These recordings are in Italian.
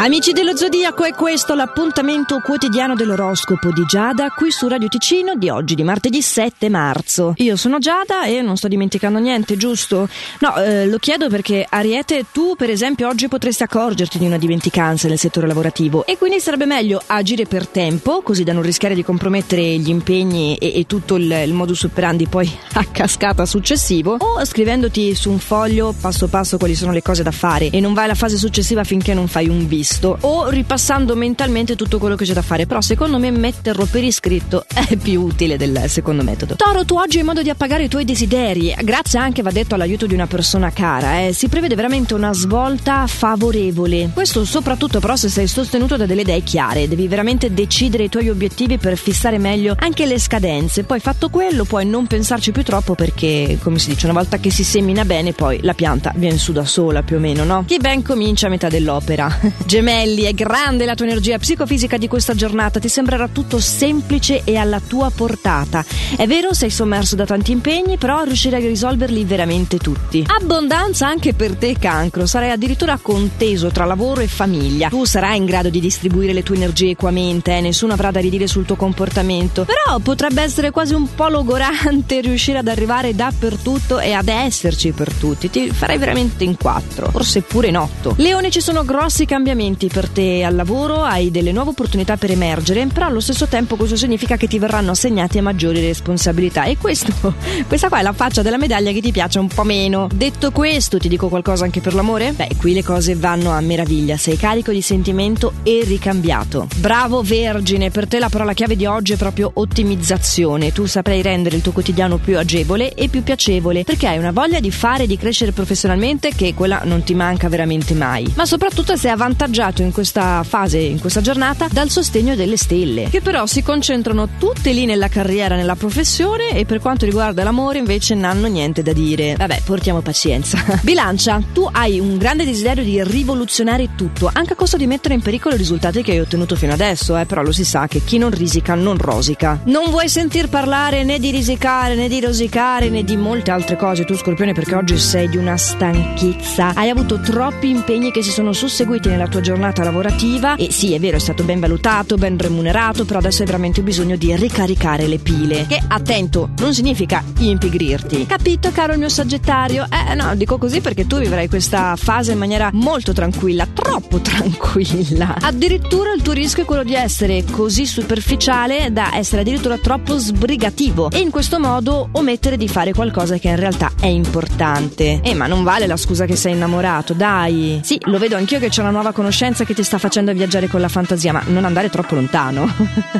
Amici dello Zodiaco, è questo l'appuntamento quotidiano dell'oroscopo di Giada qui su Radio Ticino di oggi, di martedì 7 marzo. Io sono Giada e non sto dimenticando niente, giusto? No, eh, lo chiedo perché Ariete, tu per esempio oggi potresti accorgerti di una dimenticanza nel settore lavorativo e quindi sarebbe meglio agire per tempo, così da non rischiare di compromettere gli impegni e, e tutto il, il modus operandi poi a cascata successivo, o scrivendoti su un foglio passo passo quali sono le cose da fare e non vai alla fase successiva finché non fai un visto visto o ripassando mentalmente tutto quello che c'è da fare. Però secondo me metterlo per iscritto è più utile del secondo metodo. Toro, tu oggi hai modo di appagare i tuoi desideri. Grazie anche, va detto, all'aiuto di una persona cara. Eh. Si prevede veramente una svolta favorevole. Questo soprattutto però se sei sostenuto da delle idee chiare. Devi veramente decidere i tuoi obiettivi per fissare meglio anche le scadenze. Poi fatto quello puoi non pensarci più troppo perché, come si dice, una volta che si semina bene poi la pianta viene su da sola più o meno, no? Chi ben comincia a metà dell'opera. Gemelli, è grande la tua energia psicofisica di questa giornata, ti sembrerà tutto semplice e alla tua portata. È vero, sei sommerso da tanti impegni, però riuscirai a risolverli veramente tutti. Abbondanza anche per te, cancro, sarai addirittura conteso tra lavoro e famiglia. Tu sarai in grado di distribuire le tue energie equamente, eh? nessuno avrà da ridire sul tuo comportamento, però potrebbe essere quasi un po' logorante riuscire ad arrivare dappertutto e ad esserci per tutti. Ti farei veramente in quattro, forse pure in otto. Leone, ci sono grossi cambiamenti cambiamenti per te al lavoro, hai delle nuove opportunità per emergere, però allo stesso tempo questo significa che ti verranno assegnate maggiori responsabilità e questo, questa qua è la faccia della medaglia che ti piace un po' meno. Detto questo, ti dico qualcosa anche per l'amore? Beh, qui le cose vanno a meraviglia, sei carico di sentimento e ricambiato. Bravo Vergine, per te la parola chiave di oggi è proprio ottimizzazione. Tu saprai rendere il tuo quotidiano più agevole e più piacevole perché hai una voglia di fare e di crescere professionalmente che quella non ti manca veramente mai. Ma soprattutto sei avvantaggiato avvantaggiato in questa fase, in questa giornata, dal sostegno delle stelle, che però si concentrano tutte lì nella carriera, nella professione e per quanto riguarda l'amore invece non hanno niente da dire. Vabbè, portiamo pazienza. Bilancia, tu hai un grande desiderio di rivoluzionare tutto, anche a costo di mettere in pericolo i risultati che hai ottenuto fino adesso, eh, però lo si sa che chi non risica non rosica. Non vuoi sentir parlare né di risicare, né di rosicare, né di molte altre cose, tu Scorpione, perché oggi sei di una stanchezza. Hai avuto troppi impegni che si sono susseguiti nella tua giornata giornata lavorativa e sì, è vero, è stato ben valutato, ben remunerato, però adesso hai veramente bisogno di ricaricare le pile. Che attento, non significa impigrirti. Capito, caro il mio sagittario? Eh no, dico così perché tu vivrai questa fase in maniera molto tranquilla, troppo tranquilla. Addirittura il tuo rischio è quello di essere così superficiale da essere addirittura troppo sbrigativo e in questo modo omettere di fare qualcosa che in realtà è importante. Eh, ma non vale la scusa che sei innamorato, dai. Sì, lo vedo anch'io che c'è una nuova conoscenza conoscenza che ti sta facendo viaggiare con la fantasia, ma non andare troppo lontano.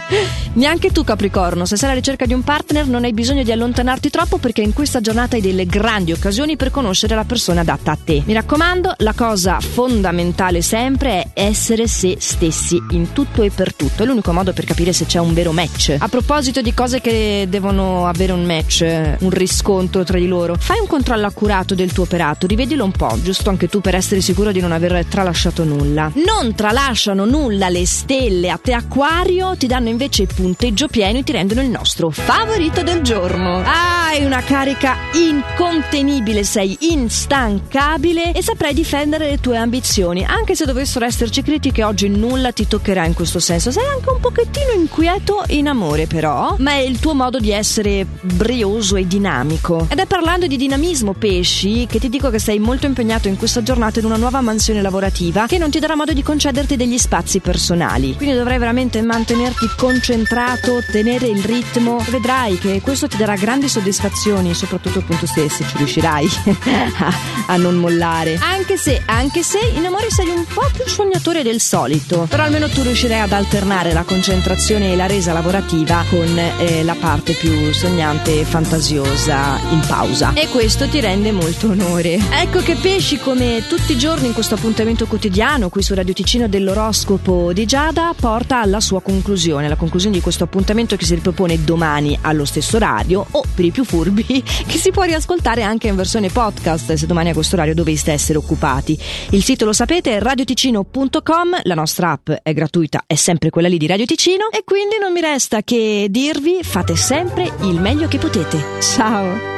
Neanche tu, Capricorno, se sei alla ricerca di un partner, non hai bisogno di allontanarti troppo perché in questa giornata hai delle grandi occasioni per conoscere la persona adatta a te. Mi raccomando, la cosa fondamentale sempre è essere se stessi in tutto e per tutto. È l'unico modo per capire se c'è un vero match. A proposito di cose che devono avere un match, un riscontro tra di loro, fai un controllo accurato del tuo operato, rivedilo un po', giusto anche tu per essere sicuro di non aver tralasciato nulla non tralasciano nulla le stelle a te acquario, ti danno invece il punteggio pieno e ti rendono il nostro favorito del giorno. Hai una carica incontenibile, sei instancabile e saprai difendere le tue ambizioni, anche se dovessero esserci critiche oggi nulla ti toccherà in questo senso. Sei anche un pochettino inquieto in amore però, ma è il tuo modo di essere brioso e dinamico. Ed è parlando di dinamismo pesci che ti dico che sei molto impegnato in questa giornata in una nuova mansione lavorativa che non ti darà modo di concederti degli spazi personali. Quindi dovrai veramente mantenerti concentrato, tenere il ritmo. Vedrai che questo ti darà grandi soddisfazioni, soprattutto appunto se, se ci riuscirai a, non mollare. Anche se, anche se in amore sei un po' più sognatore del solito. Però almeno tu riuscirai ad alternare la concentrazione e la resa lavorativa con eh, la parte più sognante e fantasiosa in pausa. E questo ti rende molto onore. Ecco che pesci come tutti i giorni in questo appuntamento quotidiano qui su Radio Ticino dell'oroscopo di Giada porta alla sua conclusione, la conclusione di questo appuntamento che si ripropone domani allo stesso orario o per i più furbi che si può riascoltare anche in versione podcast se domani a questo orario doveste essere occupati. Il sito lo sapete è radioticino.com, la nostra app è gratuita, è sempre quella lì di Radio Ticino e quindi non mi resta che dirvi fate sempre il meglio che potete. Ciao!